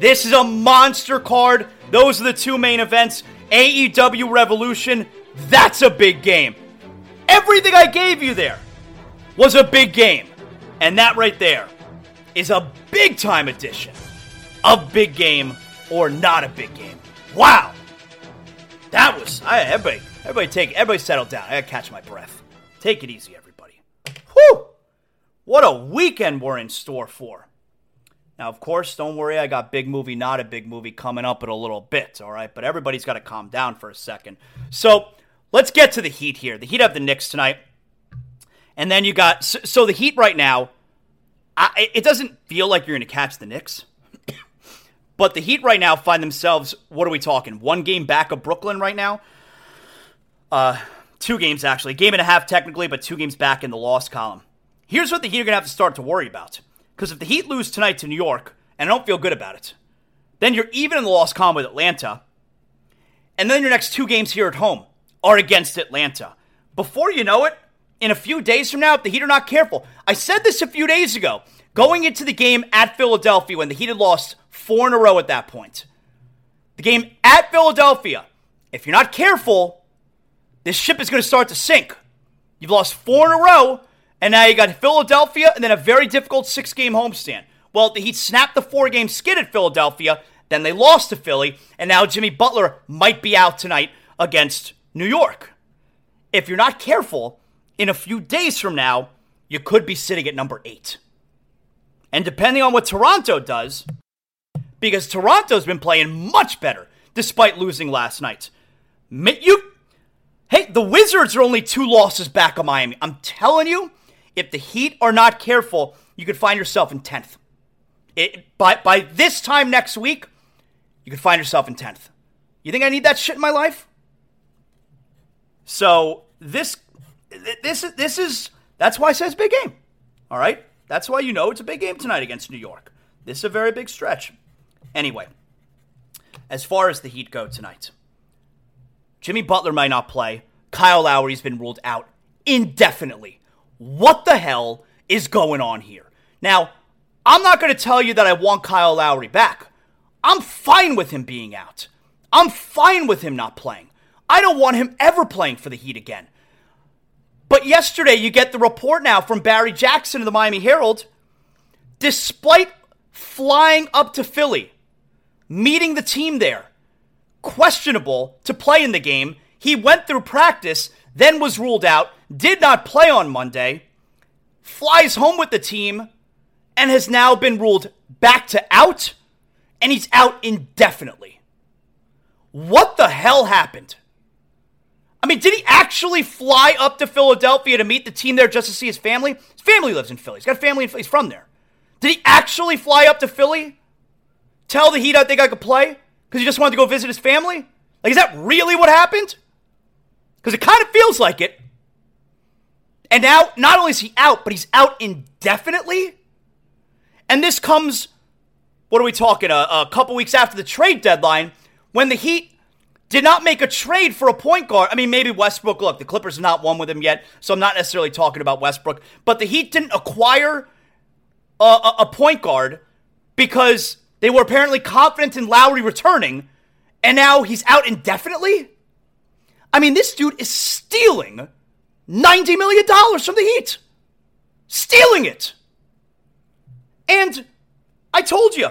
This is a monster card. Those are the two main events. AEW Revolution, that's a big game. Everything I gave you there was a big game. And that right there is a big time edition of big game or not a big game. Wow. That was I, everybody everybody take everybody settle down. I gotta catch my breath. Take it easy, everybody. Whew! What a weekend we're in store for. Now, of course, don't worry, I got big movie, not a big movie coming up in a little bit, all right? But everybody's got to calm down for a second. So let's get to the Heat here. The Heat have the Knicks tonight. And then you got, so, so the Heat right now, I, it doesn't feel like you're going to catch the Knicks. But the Heat right now find themselves, what are we talking? One game back of Brooklyn right now? Uh, two games, actually. Game and a half, technically, but two games back in the loss column. Here's what the Heat are going to have to start to worry about. Because if the Heat lose tonight to New York, and I don't feel good about it, then you're even in the loss column with Atlanta. And then your next two games here at home are against Atlanta. Before you know it, in a few days from now, if the Heat are not careful, I said this a few days ago, going into the game at Philadelphia when the Heat had lost four in a row at that point. The game at Philadelphia, if you're not careful, this ship is going to start to sink. You've lost four in a row, and now you got Philadelphia and then a very difficult six game homestand. Well, the Heat snapped the four game skid at Philadelphia, then they lost to Philly, and now Jimmy Butler might be out tonight against New York. If you're not careful, in a few days from now, you could be sitting at number eight. And depending on what Toronto does, because Toronto's been playing much better despite losing last night. You, hey, the Wizards are only two losses back of Miami. I'm telling you, if the Heat are not careful, you could find yourself in 10th. It, by, by this time next week, you could find yourself in 10th. You think I need that shit in my life? So this this is this is that's why I say it's a big game. All right? That's why you know it's a big game tonight against New York. This is a very big stretch. Anyway, as far as the Heat go tonight, Jimmy Butler might not play. Kyle Lowry's been ruled out indefinitely. What the hell is going on here? Now, I'm not going to tell you that I want Kyle Lowry back. I'm fine with him being out. I'm fine with him not playing. I don't want him ever playing for the Heat again. But yesterday, you get the report now from Barry Jackson of the Miami Herald. Despite flying up to Philly, meeting the team there, questionable to play in the game, he went through practice, then was ruled out, did not play on Monday, flies home with the team, and has now been ruled back to out, and he's out indefinitely. What the hell happened? I mean, did he actually fly up to Philadelphia to meet the team there just to see his family? His family lives in Philly. He's got family in Philly. He's from there. Did he actually fly up to Philly? Tell the Heat I think I could play? Because he just wanted to go visit his family? Like, is that really what happened? Because it kind of feels like it. And now, not only is he out, but he's out indefinitely. And this comes, what are we talking, a, a couple weeks after the trade deadline when the Heat did not make a trade for a point guard. I mean, maybe Westbrook. Look, the Clippers have not won with him yet, so I'm not necessarily talking about Westbrook. But the Heat didn't acquire a, a, a point guard because they were apparently confident in Lowry returning, and now he's out indefinitely. I mean, this dude is stealing $90 million from the Heat. Stealing it. And I told you,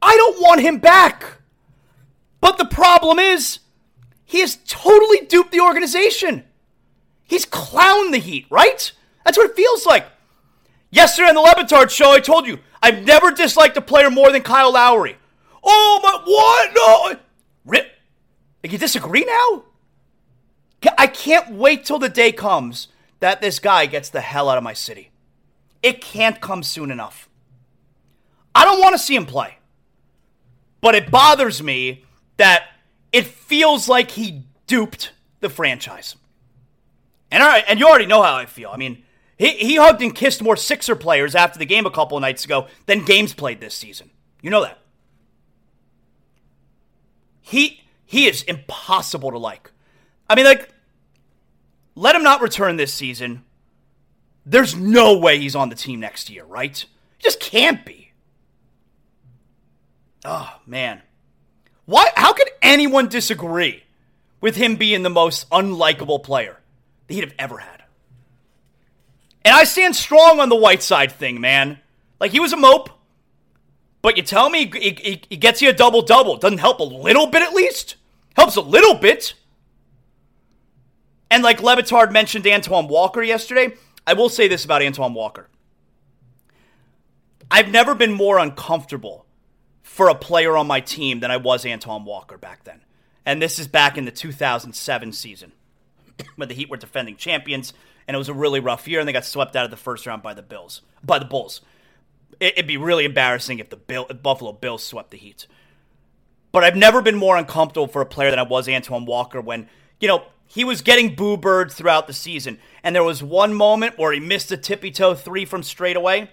I don't want him back. But the problem is, he has totally duped the organization. He's clowned the Heat, right? That's what it feels like. Yesterday on the Le Batard show, I told you I've never disliked a player more than Kyle Lowry. Oh my, what? No, Rip. You disagree now? I can't wait till the day comes that this guy gets the hell out of my city. It can't come soon enough. I don't want to see him play, but it bothers me that it feels like he duped the franchise. And all right, and you already know how I feel. I mean, he, he hugged and kissed more Sixer players after the game a couple nights ago than games played this season. You know that. He he is impossible to like. I mean, like, let him not return this season. There's no way he's on the team next year, right? He just can't be. Oh man. Why? How could anyone disagree with him being the most unlikable player that he'd have ever had? And I stand strong on the Whiteside thing, man. Like he was a mope, but you tell me he, he, he gets you a double double. Doesn't help a little bit at least. Helps a little bit. And like Le Batard mentioned Antoine Walker yesterday, I will say this about Antoine Walker. I've never been more uncomfortable for a player on my team than I was Antoine Walker back then. And this is back in the 2007 season when the Heat were defending champions and it was a really rough year and they got swept out of the first round by the Bills, by the Bulls. It'd be really embarrassing if the Bill, if Buffalo Bills swept the Heat. But I've never been more uncomfortable for a player than I was Antoine Walker when, you know, he was getting boo bird throughout the season. And there was one moment where he missed a tippy toe three from straight away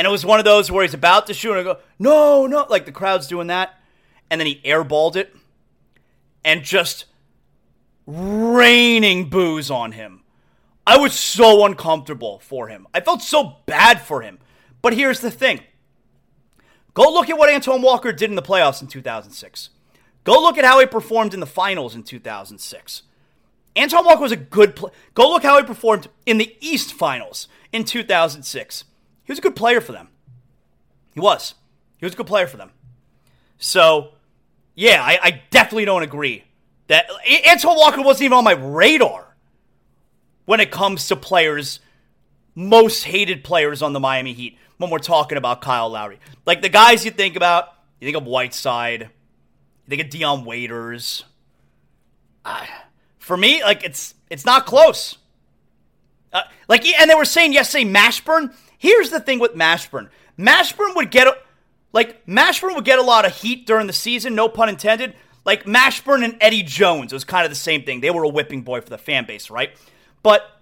and it was one of those where he's about to shoot and I go, no, no, like the crowd's doing that. And then he airballed it and just raining boos on him. I was so uncomfortable for him. I felt so bad for him. But here's the thing go look at what Antoine Walker did in the playoffs in 2006. Go look at how he performed in the finals in 2006. Antoine Walker was a good player. Go look how he performed in the East Finals in 2006. He was a good player for them. He was. He was a good player for them. So, yeah, I, I definitely don't agree that Antoine Walker wasn't even on my radar when it comes to players, most hated players on the Miami Heat when we're talking about Kyle Lowry. Like the guys you think about, you think of Whiteside, you think of Dion Waiters. Uh, for me, like it's it's not close. Uh, like and they were saying yesterday, Mashburn. Here's the thing with Mashburn. Mashburn would get like Mashburn would get a lot of heat during the season, no pun intended. Like Mashburn and Eddie Jones, it was kind of the same thing. They were a whipping boy for the fan base, right? But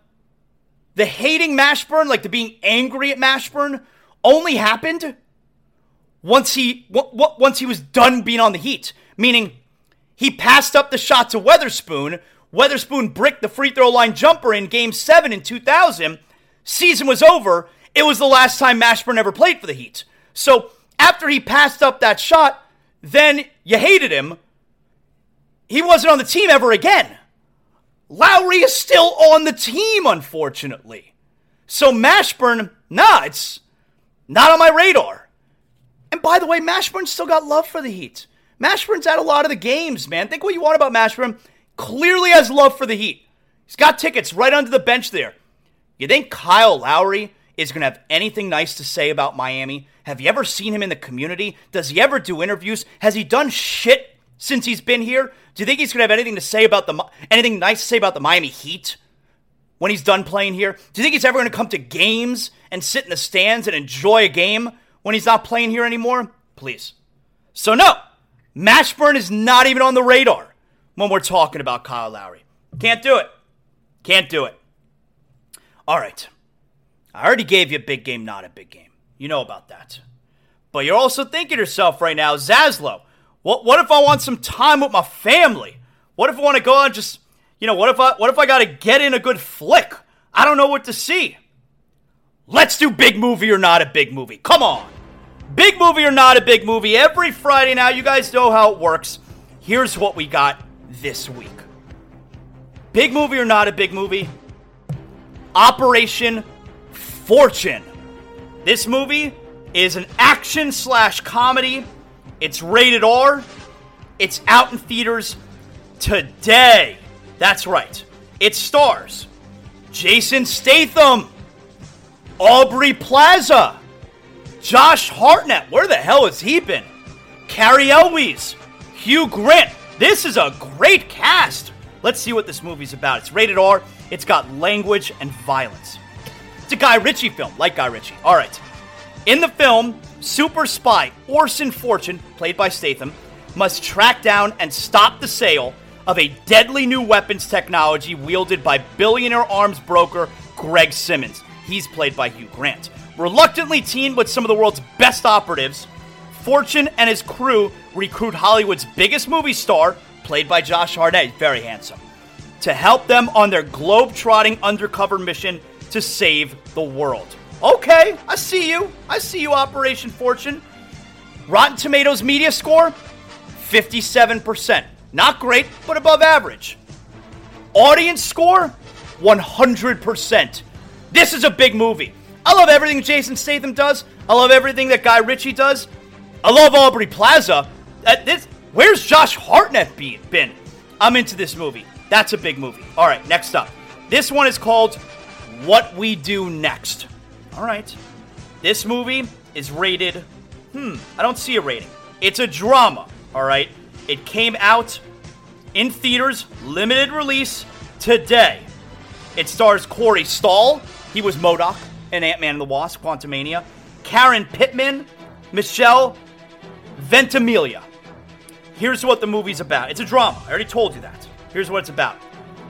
the hating Mashburn, like the being angry at Mashburn, only happened once he w- w- once he was done being on the Heat. Meaning, he passed up the shot to Weatherspoon. Weatherspoon bricked the free throw line jumper in Game Seven in 2000. Season was over, it was the last time Mashburn ever played for the Heat. So after he passed up that shot, then you hated him. He wasn't on the team ever again. Lowry is still on the team, unfortunately. So Mashburn, nah, it's not on my radar. And by the way, Mashburn still got love for the Heat. Mashburn's at a lot of the games, man. Think what you want about Mashburn. Clearly has love for the Heat. He's got tickets right under the bench there. You think Kyle Lowry is going to have anything nice to say about Miami? Have you ever seen him in the community? Does he ever do interviews? Has he done shit since he's been here Do you think he's going to have anything to say about the anything nice to say about the Miami Heat when he's done playing here? Do you think he's ever going to come to games and sit in the stands and enjoy a game when he's not playing here anymore? Please. So no, Mashburn is not even on the radar when we're talking about Kyle Lowry. Can't do it. Can't do it. All right. I already gave you a big game, not a big game. You know about that. But you're also thinking to yourself right now, Zaslow, what, what if I want some time with my family? What if I want to go and just, you know, what if I what if I got to get in a good flick? I don't know what to see. Let's do big movie or not a big movie. Come on. Big movie or not a big movie. Every Friday now, you guys know how it works. Here's what we got this week. Big movie or not a big movie? Operation Fortune. This movie is an action slash comedy. It's rated R. It's out in theaters today. That's right. It stars Jason Statham, Aubrey Plaza, Josh Hartnett. Where the hell has he been? Cary Elwes, Hugh Grant. This is a great cast. Let's see what this movie's about. It's rated R. It's got language and violence. It's a Guy Ritchie film, like Guy Ritchie. All right. In the film, super spy Orson Fortune, played by Statham, must track down and stop the sale of a deadly new weapons technology wielded by billionaire arms broker Greg Simmons. He's played by Hugh Grant. Reluctantly teamed with some of the world's best operatives, Fortune and his crew recruit Hollywood's biggest movie star, played by Josh Hartnett, very handsome, to help them on their globe-trotting undercover mission to save the world. Okay, I see you. I see you, Operation Fortune. Rotten Tomatoes media score 57%. Not great, but above average. Audience score 100%. This is a big movie. I love everything Jason Statham does. I love everything that Guy Ritchie does. I love Aubrey Plaza. Uh, this, where's Josh Hartnett be, been? I'm into this movie. That's a big movie. All right, next up. This one is called What We Do Next. All right. This movie is rated, hmm, I don't see a rating. It's a drama, all right? It came out in theaters, limited release today. It stars Corey Stoll. He was MODOK in Ant Man and the Wasp, Quantumania. Karen Pittman, Michelle Veintimilla. Here's what the movie's about. It's a drama. I already told you that. Here's what it's about.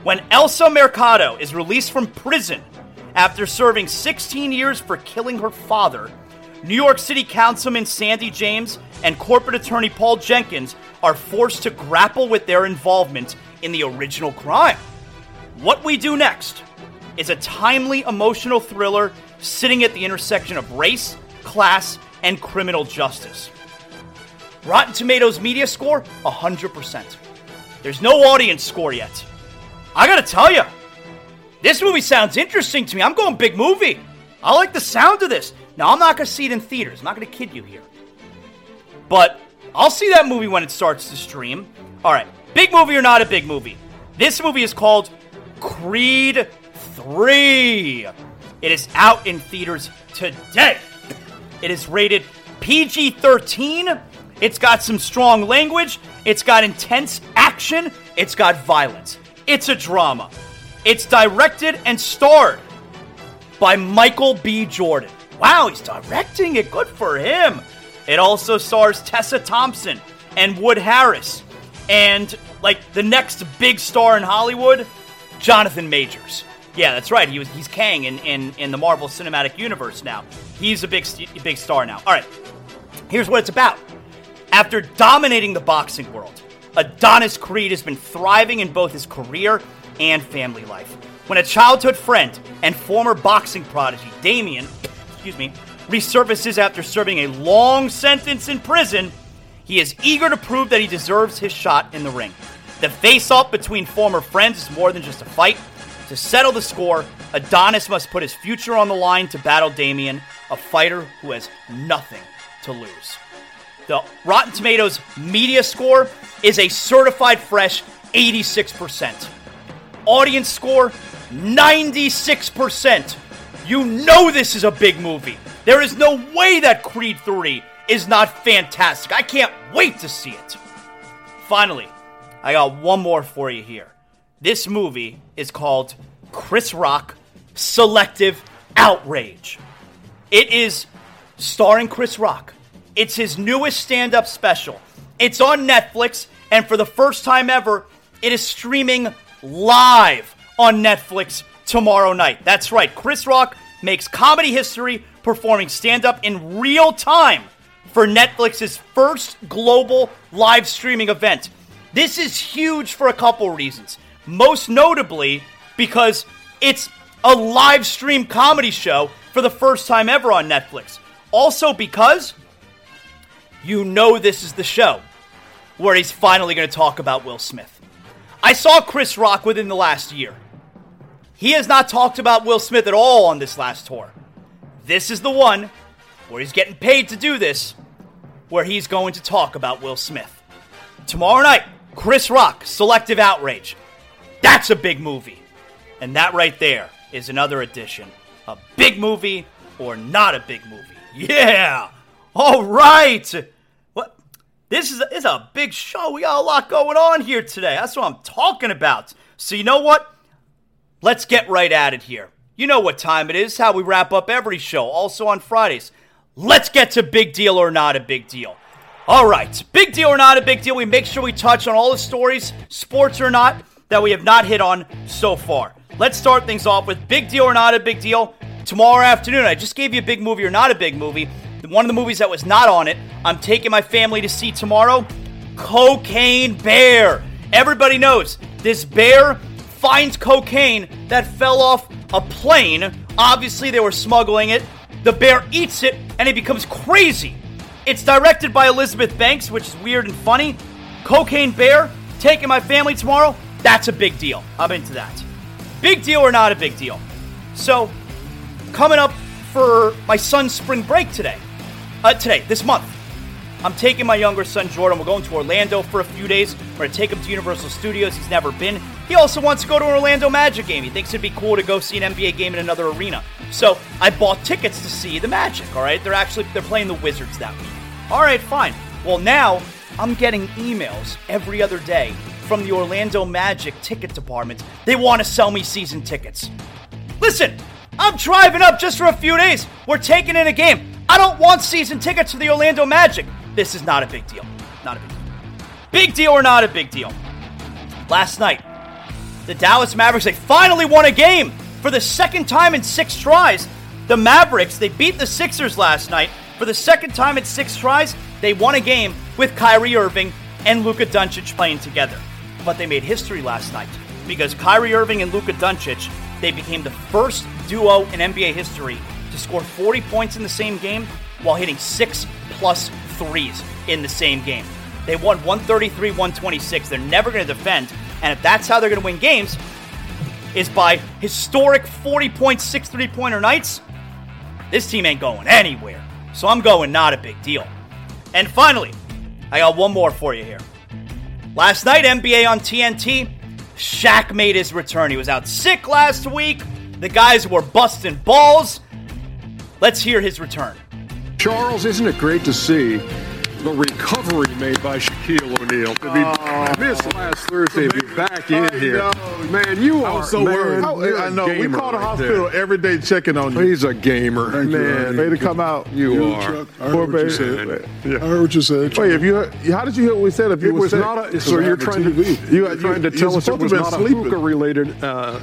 When Elsa Mercado is released from prison after serving 16 years for killing her father, New York City Councilman Sandy James and corporate attorney Paul Jenkins are forced to grapple with their involvement in the original crime. What We Do Next is a timely emotional thriller sitting at the intersection of race, class, and criminal justice. Rotten Tomatoes media score 100%. There's no audience score yet. I gotta tell you, this movie sounds interesting to me. I'm going big movie. I like the sound of this. Now, I'm not going to see it in theaters. I'm not going to kid you here. But I'll see that movie when it starts to stream. All right, big movie or not a big movie? This movie is called Creed 3. It is out in theaters today. It is rated PG 13. It's got some strong language. It's got intense action. It's got violence. It's a drama. It's directed and starred by Michael B. Jordan. Wow, he's directing it. Good for him. It also stars Tessa Thompson and Wood Harris. And, like, the next big star in Hollywood, Jonathan Majors. Yeah, that's right. He was he's Kang in, in, in the Marvel Cinematic Universe now. He's a big big star now. All right. Here's what it's about. After dominating the boxing world, Adonis Creed has been thriving in both his career and family life. When a childhood friend and former boxing prodigy, Damian, excuse me, resurfaces after serving a long sentence in prison, he is eager to prove that he deserves his shot in the ring. The face off between former friends is more than just a fight. To settle the score, Adonis must put his future on the line to battle Damian, a fighter who has nothing to lose. The Rotten Tomatoes media score is a certified fresh 86%. Audience score 96%. You know this is a big movie. There is no way that Creed 3 is not fantastic. I can't wait to see it. Finally, I got one more for you here. This movie is called Chris Rock Selective Outrage. It is starring Chris Rock. It's his newest stand up special. It's on Netflix, and for the first time ever, it is streaming live on Netflix tomorrow night. That's right, Chris Rock makes comedy history performing stand up in real time for Netflix's first global live streaming event. This is huge for a couple reasons. Most notably, because it's a live stream comedy show for the first time ever on Netflix. Also, because you know this is the show where he's finally going to talk about Will Smith. I saw Chris Rock within the last year. He has not talked about Will Smith at all on this last tour. This is the one where he's getting paid to do this, where he's going to talk about Will Smith. Tomorrow night, Chris Rock, Selective Outrage. That's a big movie. And that right there is another edition. A big movie or not a big movie. Yeah! All right! This is a, is a big show. We got a lot going on here today. That's what I'm talking about. So, you know what? Let's get right at it here. You know what time it is, how we wrap up every show, also on Fridays. Let's get to big deal or not a big deal. All right, big deal or not a big deal. We make sure we touch on all the stories, sports or not, that we have not hit on so far. Let's start things off with big deal or not a big deal. Tomorrow afternoon, I just gave you a big movie or not a big movie. One of the movies that was not on it, I'm taking my family to see tomorrow Cocaine Bear. Everybody knows this bear finds cocaine that fell off a plane. Obviously, they were smuggling it. The bear eats it and he becomes crazy. It's directed by Elizabeth Banks, which is weird and funny. Cocaine Bear, taking my family tomorrow, that's a big deal. I'm into that. Big deal or not a big deal? So, coming up for my son's spring break today. Uh, today, this month. I'm taking my younger son Jordan. We're going to Orlando for a few days. We're going to take him to Universal Studios. He's never been. He also wants to go to an Orlando Magic game. He thinks it'd be cool to go see an NBA game in another arena. So I bought tickets to see the Magic. All right, they're actually they're playing the Wizards that week. All right, fine. Well, now I'm getting emails every other day from the Orlando Magic ticket department. They want to sell me season tickets. Listen, I'm driving up just for a few days. We're taking in a game. I don't want season tickets for the Orlando Magic. This is not a big deal. Not a big deal. Big deal or not a big deal? Last night, the Dallas Mavericks, they finally won a game for the second time in six tries. The Mavericks, they beat the Sixers last night. For the second time in six tries, they won a game with Kyrie Irving and Luka Doncic playing together. But they made history last night because Kyrie Irving and Luka Doncic, they became the first duo in NBA history to score 40 points in the same game while hitting six plus threes in the same game. They won 133 126. They're never going to defend. And if that's how they're going to win games, is by historic 40 point, 6 three pointer nights, this team ain't going anywhere. So I'm going not a big deal. And finally, I got one more for you here. Last night, NBA on TNT, Shaq made his return. He was out sick last week. The guys were busting balls. Let's hear his return. Charles, isn't it great to see the recovery made by Shaquille O'Neal to be Oh. missed last Thursday, be back in here. Man, you I are was so man, worried. a I know. We call the right hospital there. every day checking on you. He's a gamer, Thank you, man. Way to come out. You Yeah, are. Chuck. I Poor heard what you said. Yeah. I heard what you said. Wait, if you heard, how did you hear what we said? If you It were was not a. So you're trying to TV. you're trying to tell us it was to not a hookah related uh,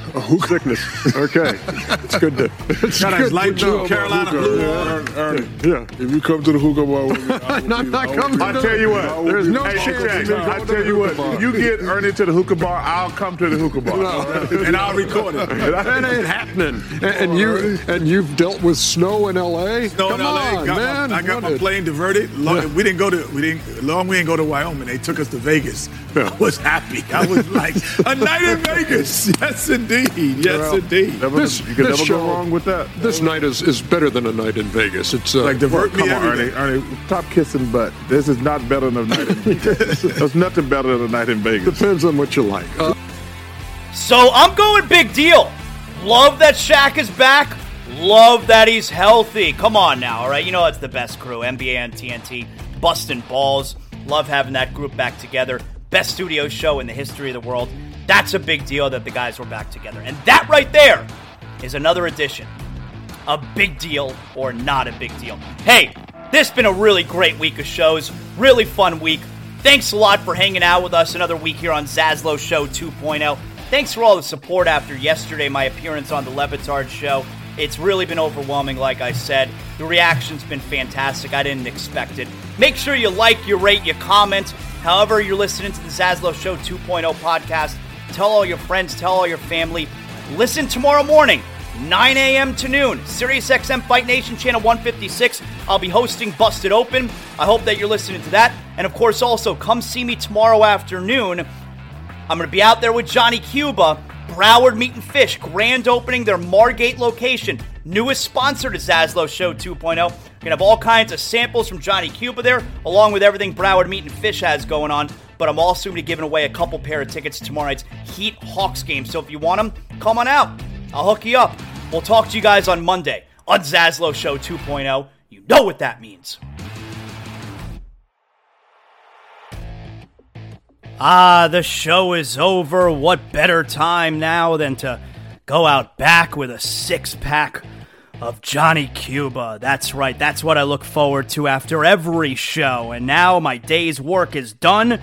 sickness. Okay, it's good to. It's good light blue. Carolina blue Yeah. if you come to the hookah bar, with me, I will be- not I will coming to I the- tell you what. There's no Hey, chance Shaq, of me I tell you the what. hookah you get Ernie to the hookah bar, I'll come to the hookah bar. And I'll record it. That ain't happening. And, and you and you've dealt with snow in L.A. Snow Come in LA. on, got man. My, I got What my plane diverted. Long, We didn't go to we didn't long we didn't go to Wyoming. They took us to Vegas. I was happy. I was like a night in Vegas. Yes indeed. Yes Well, indeed. never- This- you can never show- go wrong with that. This night is, is better than a night in Vegas. It's uh, Like divert me Come on, every Ernie. Ernie, stop kissing butt. This is not better than a night in Vegas. There's nothing better than a night in Vegas. depends on what you like. Uh, So I'm going big deal. Love that Shaq is back. Love that he's healthy. Come on now, all right? You know that's the best crew. NBA and TNT, busting balls. Love having that group back together. best studio show in the history of the world. That's a big deal that the guys were back together. And that right there is another edition. A big deal or not a big deal. Hey, this has been a really great week of shows. Really fun week. Thanks a lot for hanging out with us another week here on Zaslow Show 2.0. Thanks for all the support after yesterday, my appearance on the Le Batard Show. It's really been overwhelming, like I said. The reaction's been fantastic. I didn't expect it. Make sure you like, you rate, you comment. However, you're listening to the Zaslow Show 2.0 podcast. Tell all your friends, tell all your family. Listen tomorrow morning, 9 a.m. to noon, SiriusXM Fight Nation Channel 156. I'll be hosting Busted Open. I hope that you're listening to that. And of course, also come see me tomorrow afternoon I'm going to be out there with Johnny Cuba, Broward Meat and Fish, grand opening their Margate location. Newest sponsor to Zaslow Show 2.0. We're going to have all kinds of samples from Johnny Cuba there, along with everything Broward Meat and Fish has going on. But I'm also going to be giving away a couple pair of tickets to tomorrow night's Heat Hawks game. So if you want them, come on out. I'll hook you up. We'll talk to you guys on Monday on Zaslow Show 2.0. You know what that means. Ah, the show is over. What better time now than to go out back with a six pack of Johnny Cuba? That's right, that's what I look forward to after every show. And now my day's work is done.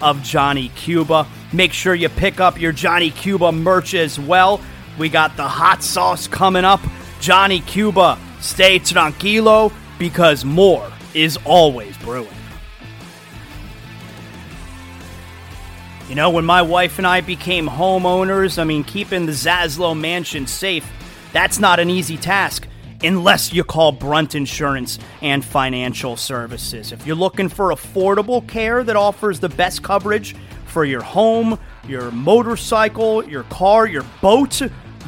of Johnny Cuba. Make sure you pick up your Johnny Cuba merch as well. We got the hot sauce coming up. Johnny Cuba, stay tranquilo because more is always brewing. You know, when my wife and I became homeowners, I mean, keeping the Zaslow mansion safe, that's not an easy task unless you call Brunt Insurance and Financial Services. If you're looking for affordable care that offers the best coverage for your home, your motorcycle, your car, your boat,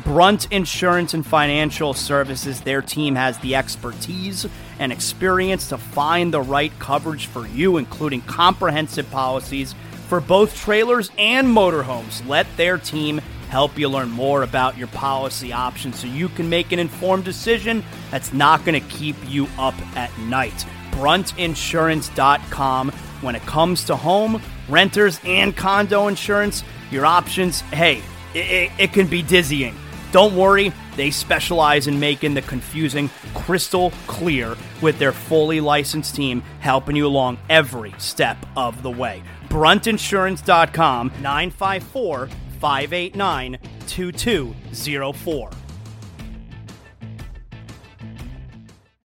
Brunt Insurance and Financial Services, their team has the expertise and experience to find the right coverage for you, including comprehensive policies for both trailers and motorhomes. Let their team help you learn more about your policy options so you can make an informed decision that's not going to keep you up at night. Bruntinsurance.com. When it comes to home, renters, and condo insurance, your options, hey, it, it can be dizzying. Don't worry, they specialize in making the confusing crystal clear with their fully licensed team helping you along every step of the way bruntinsurance.com 954 589 2204.